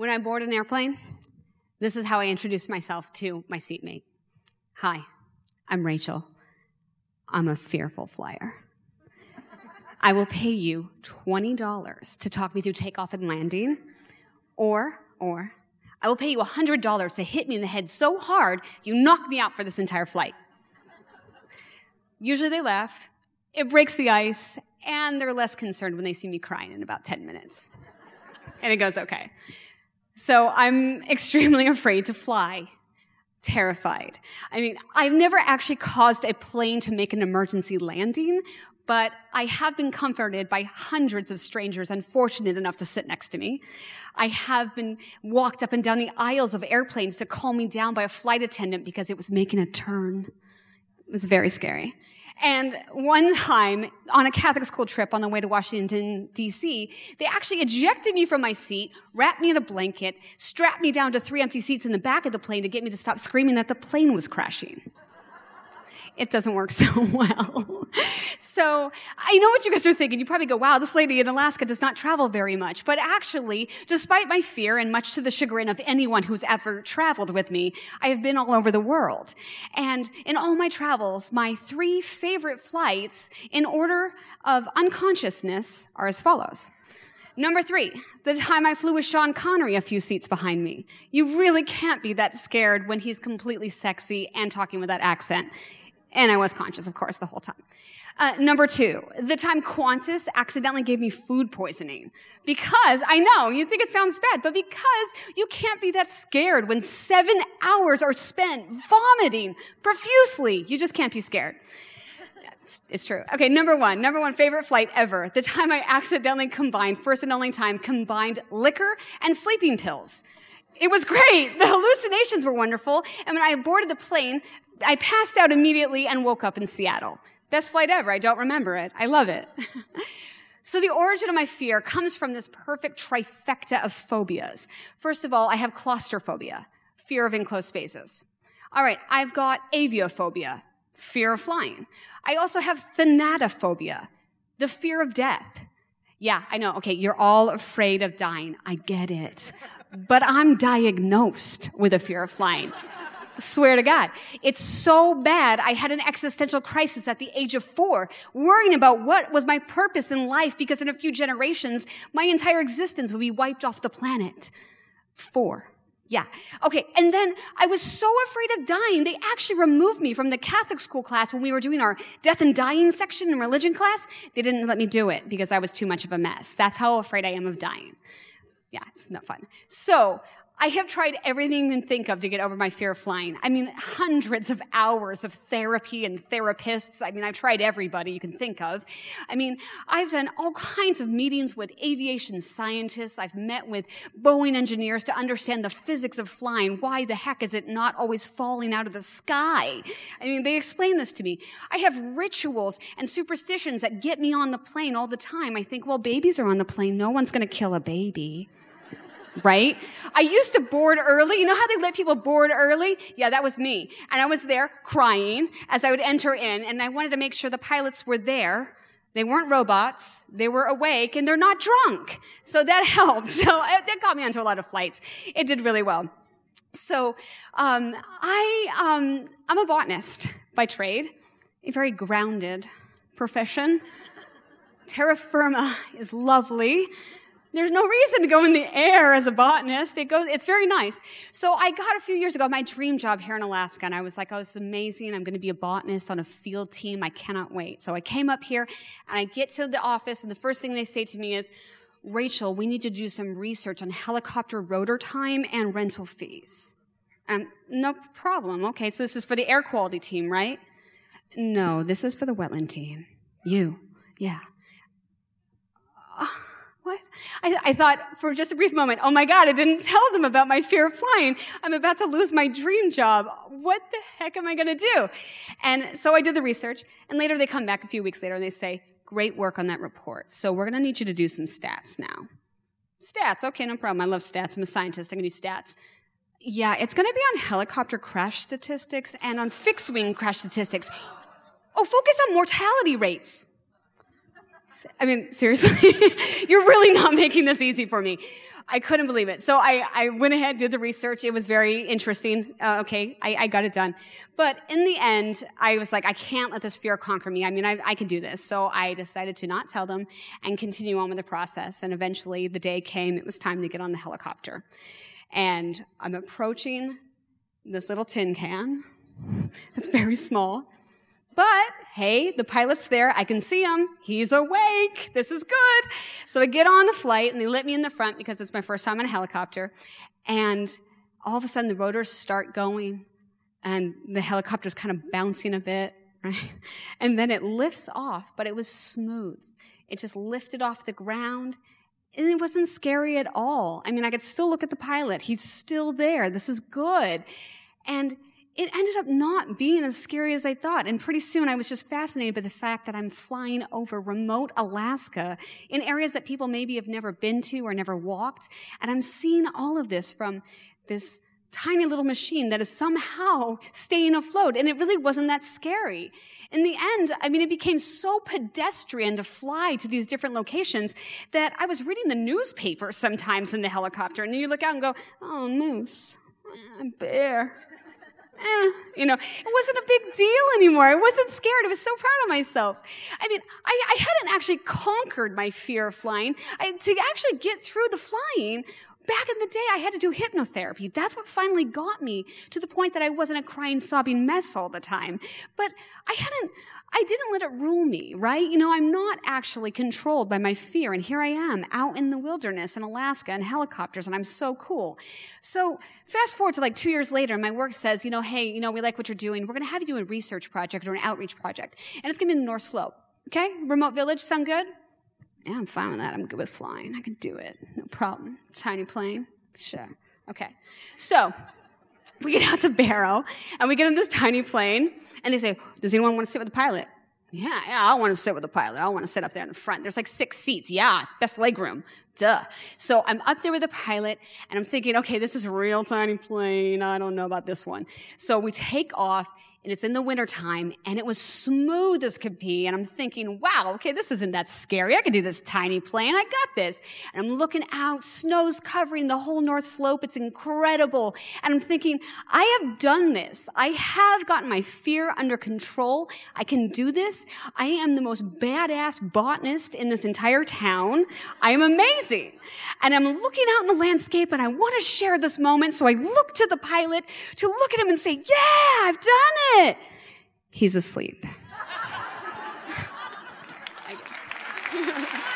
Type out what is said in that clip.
When I board an airplane, this is how I introduce myself to my seatmate. Hi, I'm Rachel. I'm a fearful flyer. I will pay you $20 to talk me through takeoff and landing, or, or, I will pay you $100 to hit me in the head so hard you knock me out for this entire flight. Usually they laugh, it breaks the ice, and they're less concerned when they see me crying in about 10 minutes. And it goes okay. So I'm extremely afraid to fly. Terrified. I mean, I've never actually caused a plane to make an emergency landing, but I have been comforted by hundreds of strangers unfortunate enough to sit next to me. I have been walked up and down the aisles of airplanes to calm me down by a flight attendant because it was making a turn. It was very scary. And one time on a Catholic school trip on the way to Washington DC, they actually ejected me from my seat, wrapped me in a blanket, strapped me down to three empty seats in the back of the plane to get me to stop screaming that the plane was crashing it doesn't work so well. so I know what you guys are thinking. You probably go, wow, this lady in Alaska does not travel very much. But actually, despite my fear and much to the chagrin of anyone who's ever traveled with me, I have been all over the world. And in all my travels, my three favorite flights in order of unconsciousness are as follows. Number three, the time I flew with Sean Connery a few seats behind me. You really can't be that scared when he's completely sexy and talking with that accent. And I was conscious, of course, the whole time. Uh, number two, the time Qantas accidentally gave me food poisoning. Because, I know, you think it sounds bad, but because you can't be that scared when seven hours are spent vomiting profusely. You just can't be scared. It's, it's true. Okay, number one, number one favorite flight ever. The time I accidentally combined, first and only time, combined liquor and sleeping pills. It was great. The hallucinations were wonderful. And when I boarded the plane, I passed out immediately and woke up in Seattle. Best flight ever. I don't remember it. I love it. so the origin of my fear comes from this perfect trifecta of phobias. First of all, I have claustrophobia, fear of enclosed spaces. All right, I've got aviophobia, fear of flying. I also have thanatophobia, the fear of death. Yeah, I know. Okay, you're all afraid of dying. I get it. But I'm diagnosed with a fear of flying. Swear to God. It's so bad. I had an existential crisis at the age of four, worrying about what was my purpose in life because in a few generations, my entire existence would be wiped off the planet. Four. Yeah. Okay. And then I was so afraid of dying, they actually removed me from the Catholic school class when we were doing our death and dying section in religion class. They didn't let me do it because I was too much of a mess. That's how afraid I am of dying. Yeah, it's not fun. So I have tried everything you can think of to get over my fear of flying. I mean, hundreds of hours of therapy and therapists. I mean, I've tried everybody you can think of. I mean, I've done all kinds of meetings with aviation scientists. I've met with Boeing engineers to understand the physics of flying. Why the heck is it not always falling out of the sky? I mean, they explain this to me. I have rituals and superstitions that get me on the plane all the time. I think, well, babies are on the plane. No one's going to kill a baby right? I used to board early. You know how they let people board early? Yeah, that was me. And I was there crying as I would enter in, and I wanted to make sure the pilots were there. They weren't robots. They were awake and they're not drunk. So that helped. So that got me onto a lot of flights. It did really well. So, um, I, um, I'm a botanist by trade, a very grounded profession. Terra firma is lovely. There's no reason to go in the air as a botanist. It goes, it's very nice. So I got a few years ago my dream job here in Alaska and I was like, oh, this is amazing. I'm going to be a botanist on a field team. I cannot wait. So I came up here and I get to the office and the first thing they say to me is, Rachel, we need to do some research on helicopter rotor time and rental fees. Um, no problem. Okay. So this is for the air quality team, right? No, this is for the wetland team. You. Yeah. What? I, I, thought for just a brief moment, oh my God, I didn't tell them about my fear of flying. I'm about to lose my dream job. What the heck am I going to do? And so I did the research and later they come back a few weeks later and they say, great work on that report. So we're going to need you to do some stats now. Stats. Okay, no problem. I love stats. I'm a scientist. I can do stats. Yeah, it's going to be on helicopter crash statistics and on fixed wing crash statistics. Oh, focus on mortality rates. I mean, seriously, you're really not making this easy for me. I couldn't believe it. So I, I went ahead, did the research. It was very interesting. Uh, okay, I, I, got it done. But in the end, I was like, I can't let this fear conquer me. I mean, I, I can do this. So I decided to not tell them and continue on with the process. And eventually the day came. It was time to get on the helicopter. And I'm approaching this little tin can. It's very small. But hey, the pilot's there. I can see him. He's awake. This is good. So I get on the flight and they let me in the front because it's my first time on a helicopter. And all of a sudden the rotors start going and the helicopter's kind of bouncing a bit, right? And then it lifts off, but it was smooth. It just lifted off the ground and it wasn't scary at all. I mean, I could still look at the pilot. He's still there. This is good. And it ended up not being as scary as I thought. And pretty soon I was just fascinated by the fact that I'm flying over remote Alaska in areas that people maybe have never been to or never walked. And I'm seeing all of this from this tiny little machine that is somehow staying afloat. And it really wasn't that scary. In the end, I mean, it became so pedestrian to fly to these different locations that I was reading the newspaper sometimes in the helicopter. And you look out and go, oh, moose, bear eh, you know, it wasn't a big deal anymore. I wasn't scared. I was so proud of myself. I mean, I, I hadn't actually conquered my fear of flying. I, to actually get through the flying Back in the day, I had to do hypnotherapy. That's what finally got me to the point that I wasn't a crying, sobbing mess all the time. But I hadn't, I didn't let it rule me, right? You know, I'm not actually controlled by my fear. And here I am out in the wilderness in Alaska in helicopters, and I'm so cool. So fast forward to like two years later, and my work says, you know, hey, you know, we like what you're doing. We're going to have you do a research project or an outreach project. And it's going to be in the North Slope. Okay? Remote village, sound good? Yeah, I'm fine with that. I'm good with flying. I can do it. No problem. Tiny plane. Sure. Okay. So we get out to Barrow and we get in this tiny plane and they say, does anyone want to sit with the pilot? Yeah, yeah, I want to sit with the pilot. I want to sit up there in the front. There's like six seats. Yeah, best leg room. Duh. So I'm up there with the pilot and I'm thinking, okay, this is a real tiny plane. I don't know about this one. So we take off and it's in the wintertime and it was smooth as could be. And I'm thinking, wow, okay, this isn't that scary. I can do this tiny plane. I got this. And I'm looking out, snow's covering the whole North Slope. It's incredible. And I'm thinking, I have done this. I have gotten my fear under control. I can do this. I am the most badass botanist in this entire town. I am amazing. And I'm looking out in the landscape and I want to share this moment. So I look to the pilot to look at him and say, yeah, I've done it. He's asleep.